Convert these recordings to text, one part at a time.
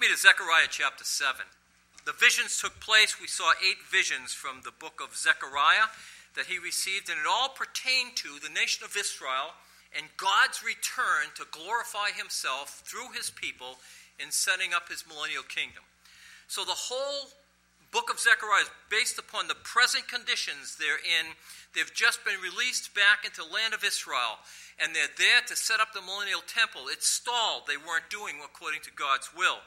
me to Zechariah chapter 7. The visions took place. We saw eight visions from the book of Zechariah that he received, and it all pertained to the nation of Israel and God's return to glorify himself through his people in setting up his millennial kingdom. So the whole book of Zechariah is based upon the present conditions they're in. They've just been released back into the land of Israel, and they're there to set up the millennial temple. It's stalled. They weren't doing according to God's will.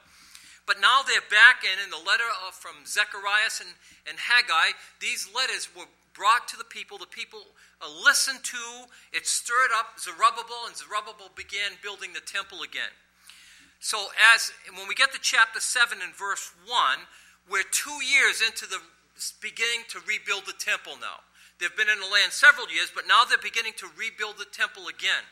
But now they're back in, in the letter from Zechariah and, and Haggai, these letters were brought to the people. The people uh, listened to. It stirred up Zerubbabel, and Zerubbabel began building the temple again. So, as when we get to chapter 7 and verse 1, we're two years into the beginning to rebuild the temple now. They've been in the land several years, but now they're beginning to rebuild the temple again.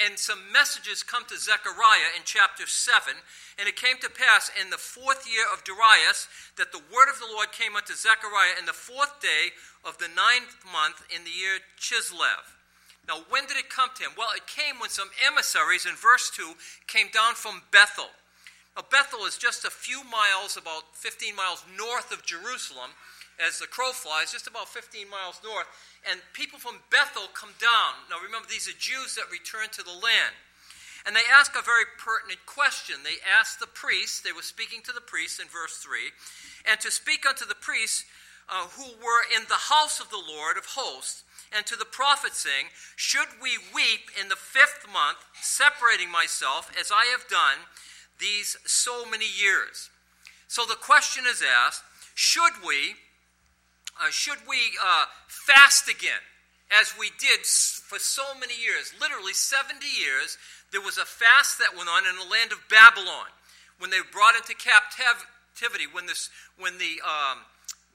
And some messages come to Zechariah in chapter 7. And it came to pass in the fourth year of Darius that the word of the Lord came unto Zechariah in the fourth day of the ninth month in the year Chislev. Now, when did it come to him? Well, it came when some emissaries, in verse 2, came down from Bethel. Now, Bethel is just a few miles, about 15 miles north of Jerusalem, as the crow flies, just about 15 miles north. And people from Bethel come down. Now, remember, these are Jews that return to the land. And they ask a very pertinent question. They ask the priests, they were speaking to the priests in verse 3, and to speak unto the priests uh, who were in the house of the Lord of hosts, and to the prophet, saying, Should we weep in the fifth month, separating myself, as I have done these so many years? So the question is asked Should we, uh, should we uh, fast again, as we did for so many years, literally 70 years? There was a fast that went on in the land of Babylon when they were brought into captivity, when, this, when the um,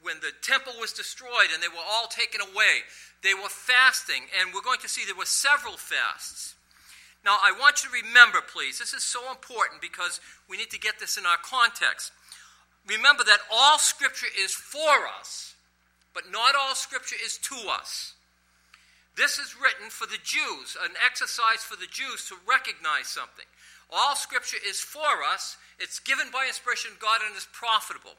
when the temple was destroyed and they were all taken away, they were fasting, and we're going to see there were several fasts. Now, I want you to remember, please, this is so important because we need to get this in our context. Remember that all Scripture is for us, but not all Scripture is to us. This is written for the Jews, an exercise for the Jews to recognize something. All Scripture is for us, it's given by inspiration of God and is profitable.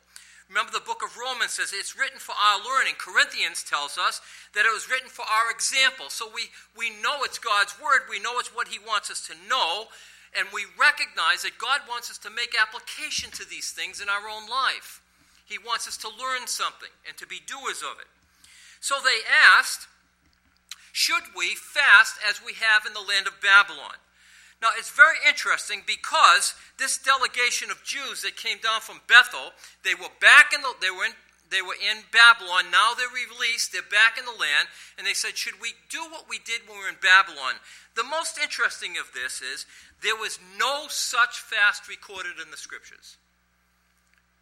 Remember, the book of Romans says it's written for our learning. Corinthians tells us that it was written for our example. So we, we know it's God's word, we know it's what He wants us to know, and we recognize that God wants us to make application to these things in our own life. He wants us to learn something and to be doers of it. So they asked, Should we fast as we have in the land of Babylon? Now, it's very interesting because this delegation of Jews that came down from Bethel, they were back in the, they were in, they were in Babylon. Now they're released. They're back in the land. And they said, Should we do what we did when we were in Babylon? The most interesting of this is there was no such fast recorded in the scriptures.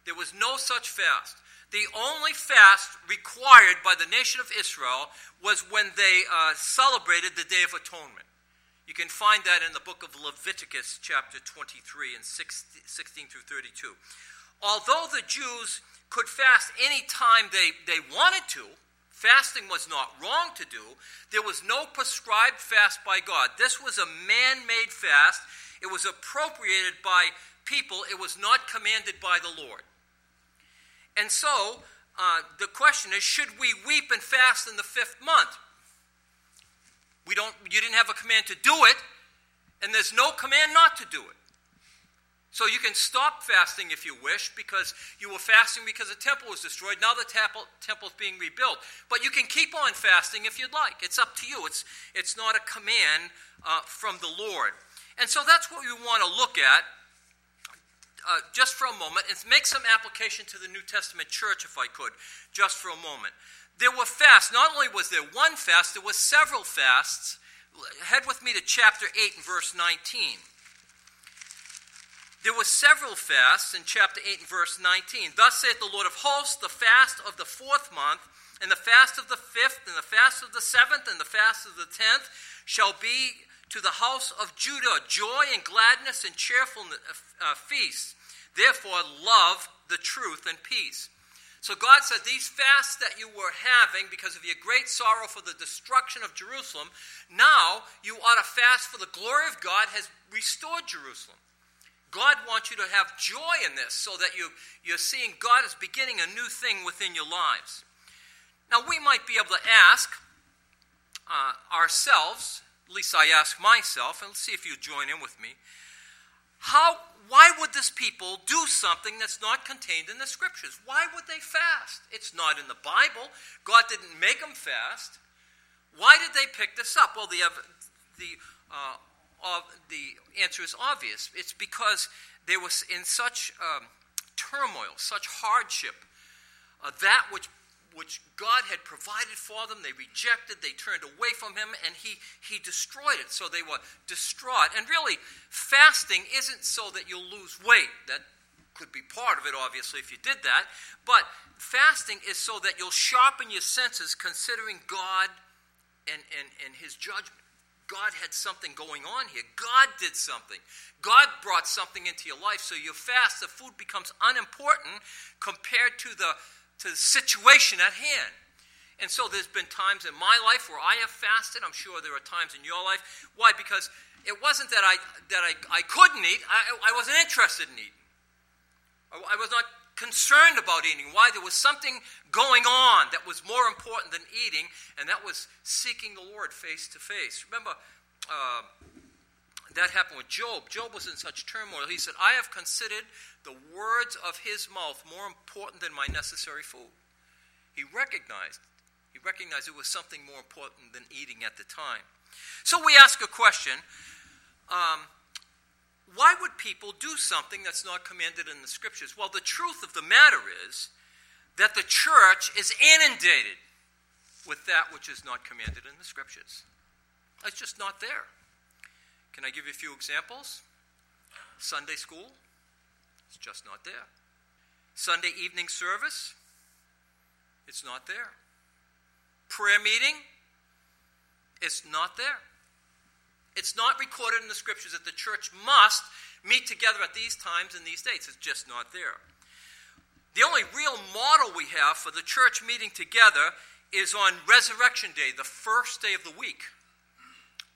There was no such fast. The only fast required by the nation of Israel was when they uh, celebrated the Day of Atonement. You can find that in the book of Leviticus, chapter 23, and 16 through 32. Although the Jews could fast any time they, they wanted to, fasting was not wrong to do, there was no prescribed fast by God. This was a man made fast, it was appropriated by people, it was not commanded by the Lord. And so, uh, the question is should we weep and fast in the fifth month? We don't, you didn't have a command to do it, and there's no command not to do it. So you can stop fasting if you wish because you were fasting because the temple was destroyed. Now the temple, temple is being rebuilt. But you can keep on fasting if you'd like. It's up to you. It's, it's not a command uh, from the Lord. And so that's what we want to look at uh, just for a moment and make some application to the New Testament church, if I could, just for a moment there were fasts. Not only was there one fast, there were several fasts. Head with me to chapter 8 and verse 19. There were several fasts in chapter 8 and verse 19. Thus saith the Lord of hosts, the fast of the fourth month, and the fast of the fifth, and the fast of the seventh, and the fast of the tenth shall be to the house of Judah joy and gladness and cheerful uh, feasts. Therefore, love the truth and peace. So God said, These fasts that you were having because of your great sorrow for the destruction of Jerusalem, now you ought to fast for the glory of God has restored Jerusalem. God wants you to have joy in this so that you, you're seeing God is beginning a new thing within your lives. Now, we might be able to ask uh, ourselves, at least I ask myself, and let's see if you join in with me. How, why would this people do something that's not contained in the scriptures? Why would they fast? It's not in the Bible. God didn't make them fast. Why did they pick this up? Well, the, the, uh, uh, the answer is obvious. It's because they was in such um, turmoil, such hardship, uh, that which which God had provided for them. They rejected, they turned away from Him, and He, he destroyed it. So they were distraught. And really, fasting isn't so that you'll lose weight. That could be part of it, obviously, if you did that. But fasting is so that you'll sharpen your senses considering God and, and, and His judgment. God had something going on here. God did something. God brought something into your life. So you fast, the food becomes unimportant compared to the to the situation at hand. And so there's been times in my life where I have fasted. I'm sure there are times in your life. Why? Because it wasn't that I, that I, I couldn't eat, I, I wasn't interested in eating. I, I was not concerned about eating. Why? There was something going on that was more important than eating, and that was seeking the Lord face to face. Remember, uh, that happened with Job. Job was in such turmoil. He said, I have considered the words of his mouth more important than my necessary food. He recognized, he recognized it was something more important than eating at the time. So we ask a question um, why would people do something that's not commanded in the scriptures? Well, the truth of the matter is that the church is inundated with that which is not commanded in the scriptures. It's just not there. Can I give you a few examples? Sunday school, it's just not there. Sunday evening service, it's not there. Prayer meeting, it's not there. It's not recorded in the scriptures that the church must meet together at these times and these dates. It's just not there. The only real model we have for the church meeting together is on Resurrection Day, the first day of the week.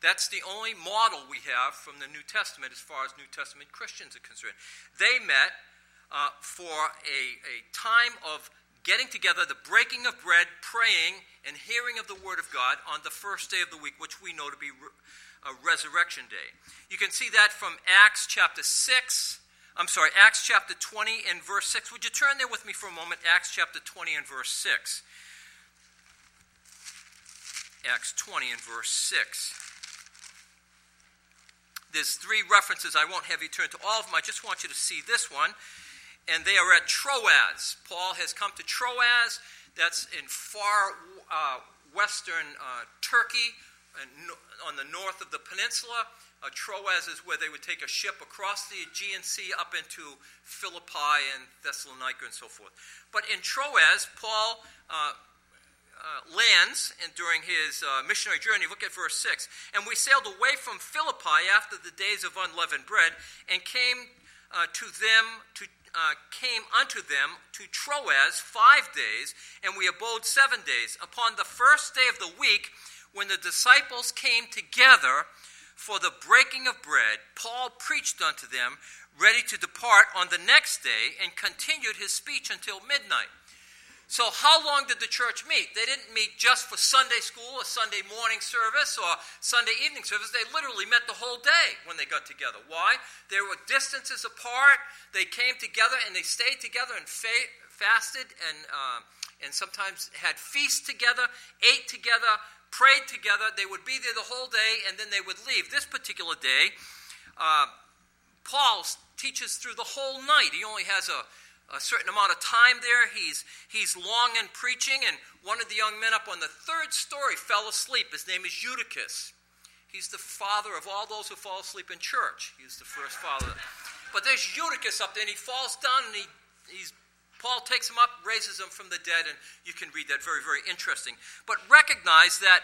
That's the only model we have from the New Testament as far as New Testament Christians are concerned. They met uh, for a, a time of getting together, the breaking of bread, praying, and hearing of the Word of God on the first day of the week, which we know to be re- a Resurrection Day. You can see that from Acts chapter 6. I'm sorry, Acts chapter 20 and verse 6. Would you turn there with me for a moment? Acts chapter 20 and verse 6. Acts 20 and verse 6. There's three references. I won't have you turn to all of them. I just want you to see this one. And they are at Troas. Paul has come to Troas. That's in far uh, western uh, Turkey, on the north of the peninsula. Uh, Troas is where they would take a ship across the Aegean Sea up into Philippi and Thessalonica and so forth. But in Troas, Paul uh, uh, lands and during his uh, missionary journey. Look at verse 6. And we sailed away from Philippi after the days of unleavened bread and came uh, to them to uh, came unto them to Troas five days, and we abode seven days. Upon the first day of the week, when the disciples came together for the breaking of bread, Paul preached unto them, ready to depart on the next day, and continued his speech until midnight. So, how long did the church meet? They didn't meet just for Sunday school, a Sunday morning service, or Sunday evening service. They literally met the whole day when they got together. Why? There were distances apart. They came together and they stayed together and fa- fasted and, uh, and sometimes had feasts together, ate together, prayed together. They would be there the whole day and then they would leave. This particular day, uh, Paul teaches through the whole night. He only has a a certain amount of time there. He's, he's long in preaching, and one of the young men up on the third story fell asleep. His name is Eutychus. He's the father of all those who fall asleep in church. He's the first father. But there's Eutychus up there, and he falls down, and he, he's, Paul takes him up, raises him from the dead, and you can read that. Very, very interesting. But recognize that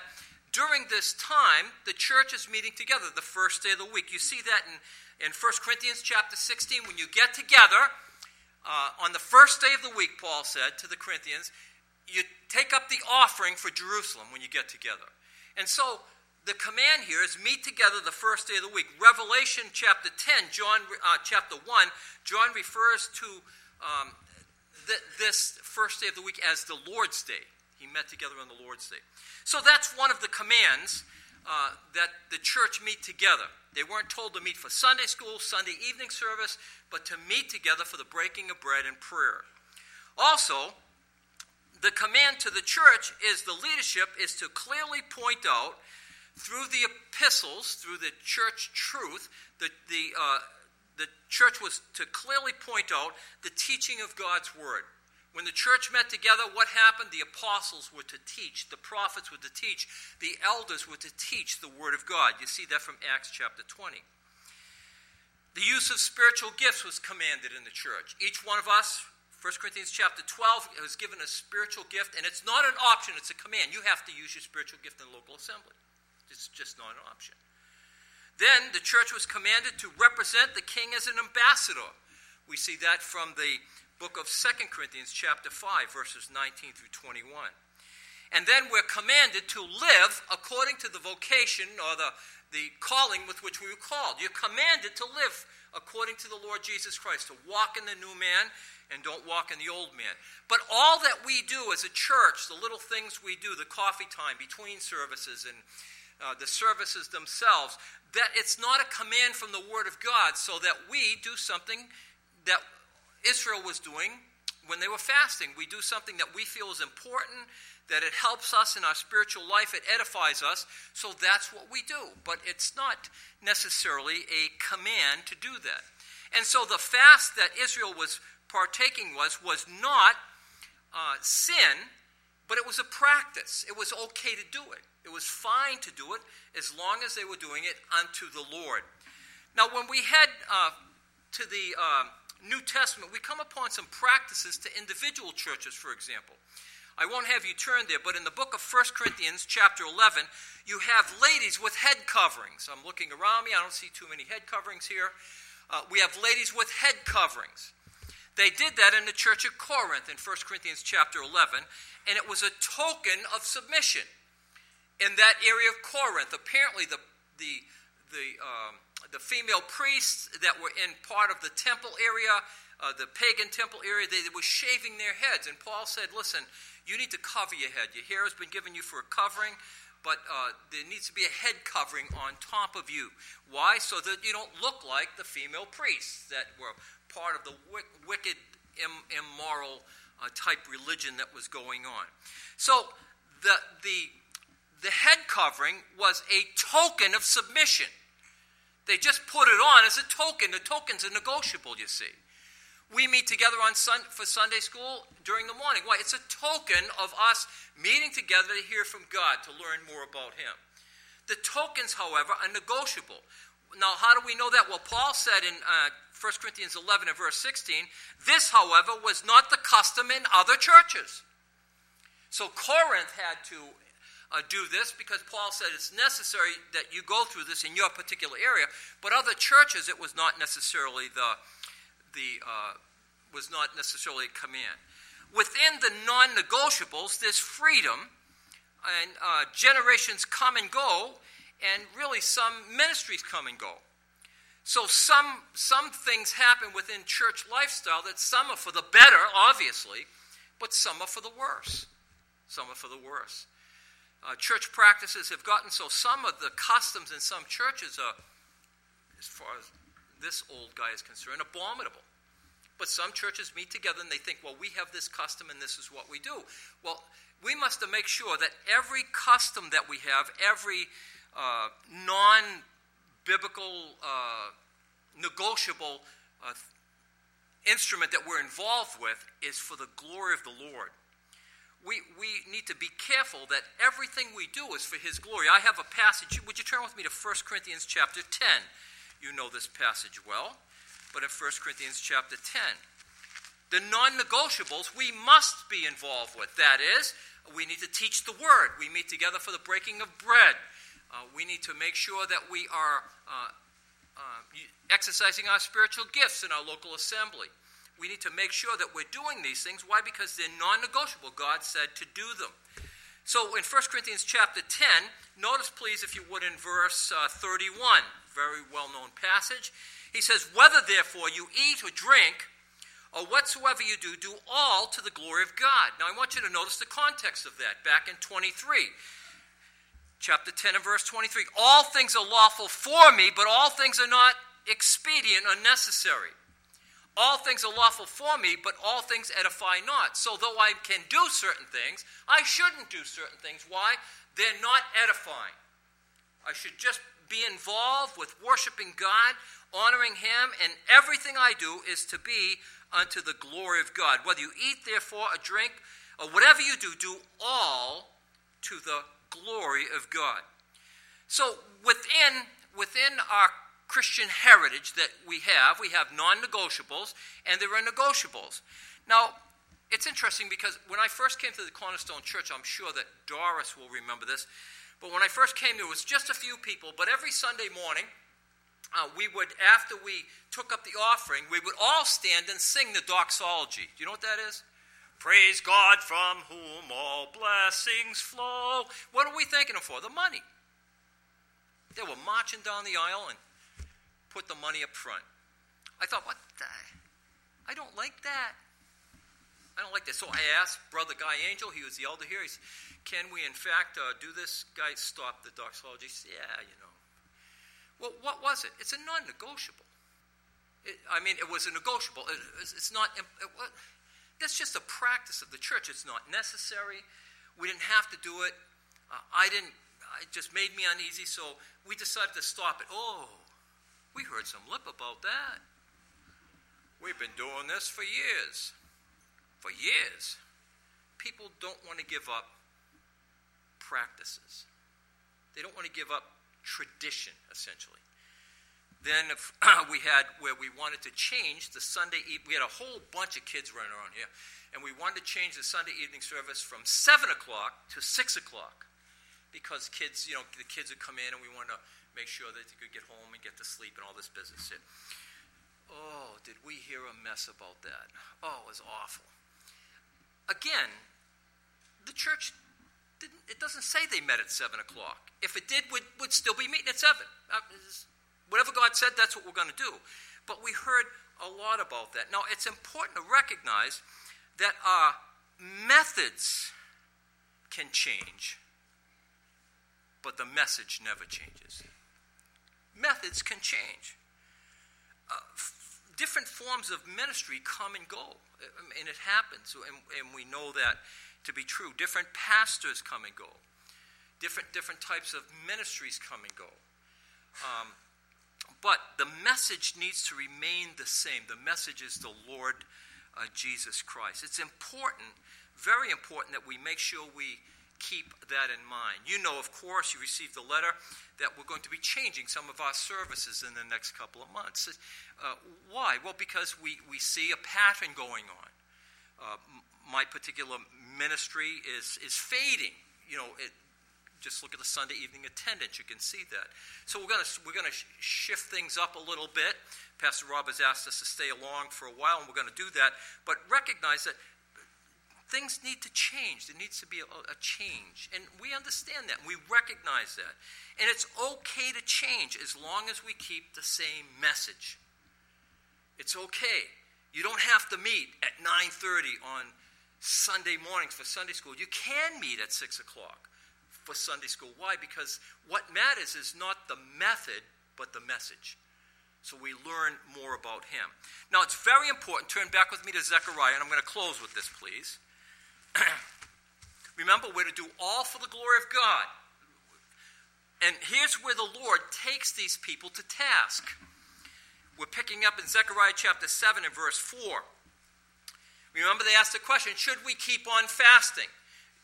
during this time, the church is meeting together the first day of the week. You see that in, in 1 Corinthians chapter 16. When you get together, uh, on the first day of the week, Paul said to the Corinthians, you take up the offering for Jerusalem when you get together. And so the command here is meet together the first day of the week. Revelation chapter 10, John, uh, chapter 1, John refers to um, th- this first day of the week as the Lord's Day. He met together on the Lord's Day. So that's one of the commands uh, that the church meet together. They weren't told to meet for Sunday school, Sunday evening service, but to meet together for the breaking of bread and prayer. Also, the command to the church is the leadership is to clearly point out through the epistles, through the church truth, the, the, uh, the church was to clearly point out the teaching of God's word. When the church met together, what happened? The apostles were to teach, the prophets were to teach, the elders were to teach the Word of God. You see that from Acts chapter 20. The use of spiritual gifts was commanded in the church. Each one of us, 1 Corinthians chapter 12, was given a spiritual gift, and it's not an option, it's a command. You have to use your spiritual gift in local assembly. It's just not an option. Then the church was commanded to represent the king as an ambassador. We see that from the book of Second Corinthians, chapter 5, verses 19 through 21. And then we're commanded to live according to the vocation or the, the calling with which we were called. You're commanded to live according to the Lord Jesus Christ, to walk in the new man and don't walk in the old man. But all that we do as a church, the little things we do, the coffee time between services and uh, the services themselves, that it's not a command from the Word of God so that we do something that Israel was doing when they were fasting. We do something that we feel is important, that it helps us in our spiritual life, it edifies us, so that's what we do. But it's not necessarily a command to do that. And so the fast that Israel was partaking was was not uh, sin, but it was a practice. It was okay to do it. It was fine to do it as long as they were doing it unto the Lord. Now, when we head uh, to the uh, New Testament, we come upon some practices to individual churches, for example. I won't have you turn there, but in the book of 1 Corinthians, chapter 11, you have ladies with head coverings. I'm looking around me, I don't see too many head coverings here. Uh, we have ladies with head coverings. They did that in the church of Corinth in 1 Corinthians chapter 11, and it was a token of submission in that area of Corinth. Apparently, the, the, the um, the female priests that were in part of the temple area, uh, the pagan temple area, they, they were shaving their heads. And Paul said, Listen, you need to cover your head. Your hair has been given you for a covering, but uh, there needs to be a head covering on top of you. Why? So that you don't look like the female priests that were part of the wicked, immoral uh, type religion that was going on. So the, the, the head covering was a token of submission. They just put it on as a token. The tokens are negotiable, you see. We meet together on sun- for Sunday school during the morning. Why? It's a token of us meeting together to hear from God, to learn more about Him. The tokens, however, are negotiable. Now, how do we know that? Well, Paul said in uh, 1 Corinthians 11 and verse 16, this, however, was not the custom in other churches. So Corinth had to uh, do this because Paul said it's necessary that you go through this in your particular area. But other churches, it was not necessarily the the uh, was not necessarily a command. Within the non-negotiables, there's freedom, and uh, generations come and go, and really some ministries come and go. So some some things happen within church lifestyle that some are for the better, obviously, but some are for the worse. Some are for the worse uh, church practices have gotten so some of the customs in some churches are, as far as this old guy is concerned, abominable. But some churches meet together and they think, well, we have this custom and this is what we do. Well, we must make sure that every custom that we have, every uh, non biblical, uh, negotiable uh, instrument that we're involved with is for the glory of the Lord we, we need to be careful that everything we do is for his glory. I have a passage. Would you turn with me to 1 Corinthians chapter 10? You know this passage well, but in 1 Corinthians chapter 10. The non negotiables we must be involved with. That is, we need to teach the word. We meet together for the breaking of bread. Uh, we need to make sure that we are uh, uh, exercising our spiritual gifts in our local assembly we need to make sure that we're doing these things. Why? Because they're non negotiable. God said to do them. So in 1 Corinthians chapter 10, notice please, if you would, in verse uh, 31, very well known passage. He says, Whether therefore you eat or drink, or whatsoever you do, do all to the glory of God. Now I want you to notice the context of that back in 23 chapter 10 and verse 23. All things are lawful for me, but all things are not expedient or necessary. All things are lawful for me, but all things edify not. So, though I can do certain things, I shouldn't do certain things. Why? They're not edifying. I should just be involved with worshiping God, honoring Him, and everything I do is to be unto the glory of God. Whether you eat, therefore, or drink, or whatever you do, do all to the glory of God. So, within, within our Christian heritage that we have. We have non negotiables and there are negotiables. Now, it's interesting because when I first came to the Cornerstone Church, I'm sure that Doris will remember this, but when I first came, there was just a few people, but every Sunday morning, uh, we would, after we took up the offering, we would all stand and sing the doxology. Do you know what that is? Praise God from whom all blessings flow. What are we thanking Him for? The money. They were marching down the aisle and put the money up front. I thought, what the? I don't like that. I don't like that. So I asked Brother Guy Angel, he was the elder here, he said, can we in fact uh, do this? Guy stopped the doxology. He said, yeah, you know. Well, what was it? It's a non negotiable. I mean, it was a negotiable. It, it's not, it, it, that's just a practice of the church. It's not necessary. We didn't have to do it. Uh, I didn't, it just made me uneasy, so we decided to stop it. Oh, we heard some lip about that. We've been doing this for years. For years. People don't want to give up practices, they don't want to give up tradition, essentially. Then if, we had where we wanted to change the Sunday evening. We had a whole bunch of kids running around here, and we wanted to change the Sunday evening service from seven o'clock to six o'clock because kids, you know, the kids would come in, and we wanted to make sure that they could get home and get to sleep and all this business. Here. Oh, did we hear a mess about that? Oh, it was awful. Again, the church it doesn't say they met at 7 o'clock. If it did, we'd, we'd still be meeting at 7. Uh, whatever God said, that's what we're going to do. But we heard a lot about that. Now, it's important to recognize that our methods can change, but the message never changes methods can change. Uh, f- different forms of ministry come and go, um, and it happens, and, and we know that to be true. Different pastors come and go. Different, different types of ministries come and go. Um, but the message needs to remain the same. The message is the Lord uh, Jesus Christ. It's important, very important, that we make sure we keep that in mind. You know, of course, you received the letter that we're going to be changing some of our services in the next couple of months. Uh, why? Well, because we, we see a pattern going on. Uh, my particular ministry is, is fading. You know, it, just look at the Sunday evening attendance, you can see that. So we're going to we're going to shift things up a little bit. Pastor Rob has asked us to stay along for a while, and we're going to do that. But recognize that things need to change. There needs to be a, a, change. And we understand that. We recognize that. And it's okay to change as long as we keep the same message. It's okay. You don't have to meet at 9.30 on Sunday mornings for Sunday school. You can meet at 6 o'clock for Sunday school. Why? Because what matters is not the method, but the message. So we learn more about him. Now, it's very important. Turn back with me to Zechariah, and I'm going to close with this, please. Remember, we're to do all for the glory of God. And here's where the Lord takes these people to task. We're picking up in Zechariah chapter 7 and verse 4. Remember, they asked the question should we keep on fasting?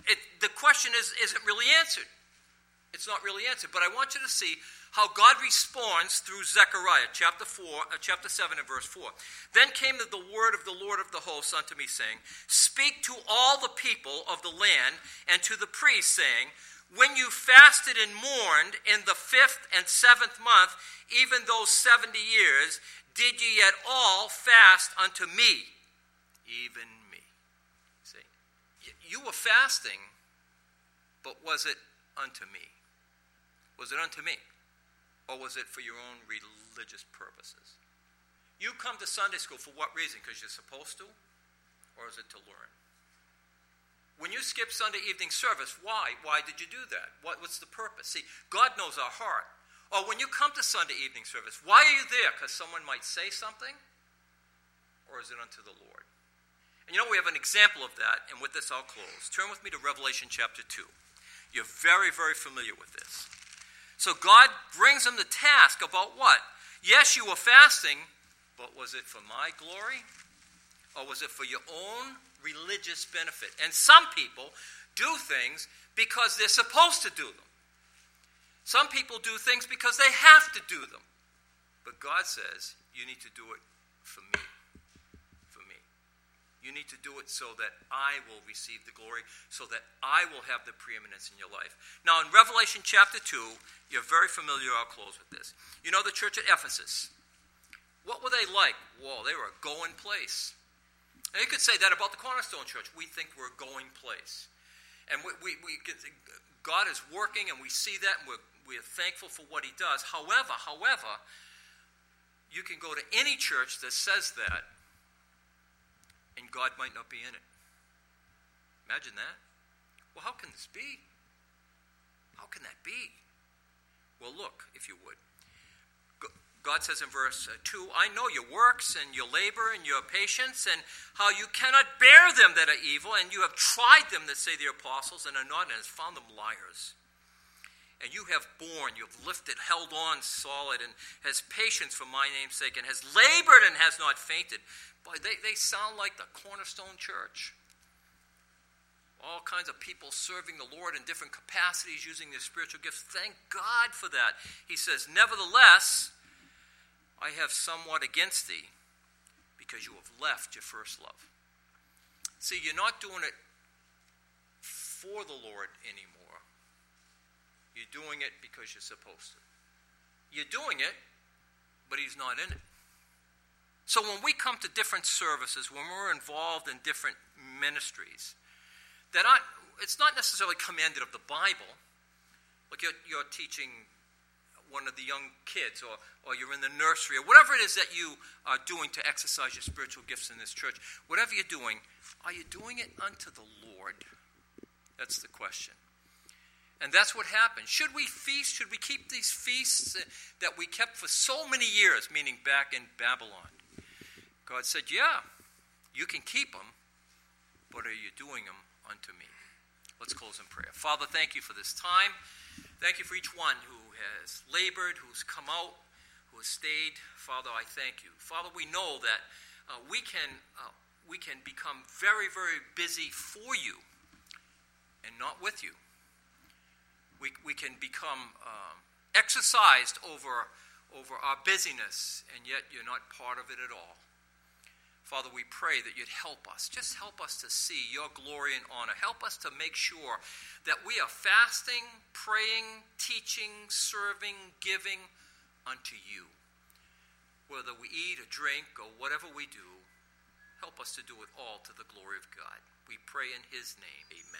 It, the question is, isn't really answered. It's not really answered. But I want you to see how God responds through Zechariah, chapter 4, uh, chapter 7 and verse 4. Then came the word of the Lord of the hosts unto me, saying, Speak to all the people of the land and to the priests, saying, When you fasted and mourned in the fifth and seventh month, even those seventy years, did ye at all fast unto me, even me? See, you were fasting but was it unto me? Was it unto me? Or was it for your own religious purposes? You come to Sunday school for what reason? Because you're supposed to? Or is it to learn? When you skip Sunday evening service, why? Why did you do that? What, what's the purpose? See, God knows our heart. Or when you come to Sunday evening service, why are you there? Because someone might say something? Or is it unto the Lord? And you know, we have an example of that, and with this I'll close. Turn with me to Revelation chapter 2. You're very, very familiar with this. So God brings them the task about what? Yes, you were fasting, but was it for my glory? Or was it for your own religious benefit. And some people do things because they're supposed to do them. Some people do things because they have to do them. But God says, you need to do it for me. You need to do it so that I will receive the glory, so that I will have the preeminence in your life. Now, in Revelation chapter 2, you're very familiar, I'll close with this. You know the church at Ephesus. What were they like? Whoa, they were a going place. And you could say that about the Cornerstone Church. We think we're a going place. And we, we, we God is working, and we see that, and we're, we're thankful for what He does. However, however, you can go to any church that says that, and God might not be in it. Imagine that. Well, how can this be? How can that be? Well, look, if you would. God says in verse uh, 2 I know your works and your labor and your patience, and how you cannot bear them that are evil, and you have tried them that say the apostles and are not, and has found them liars. And you have borne, you have lifted, held on solid, and has patience for my name's sake, and has labored and has not fainted. Boy, they, they sound like the cornerstone church. All kinds of people serving the Lord in different capacities using their spiritual gifts. Thank God for that. He says, Nevertheless, I have somewhat against thee because you have left your first love. See, you're not doing it for the Lord anymore. Doing it because you're supposed to. You're doing it, but He's not in it. So when we come to different services, when we're involved in different ministries, that aren't, it's not necessarily commanded of the Bible. Like you're, you're teaching one of the young kids, or, or you're in the nursery, or whatever it is that you are doing to exercise your spiritual gifts in this church, whatever you're doing, are you doing it unto the Lord? That's the question. And that's what happened. Should we feast? Should we keep these feasts that we kept for so many years, meaning back in Babylon? God said, Yeah, you can keep them, but are you doing them unto me? Let's close in prayer. Father, thank you for this time. Thank you for each one who has labored, who's come out, who has stayed. Father, I thank you. Father, we know that uh, we, can, uh, we can become very, very busy for you and not with you. We, we can become um, exercised over, over our busyness, and yet you're not part of it at all. Father, we pray that you'd help us. Just help us to see your glory and honor. Help us to make sure that we are fasting, praying, teaching, serving, giving unto you. Whether we eat or drink or whatever we do, help us to do it all to the glory of God. We pray in his name. Amen.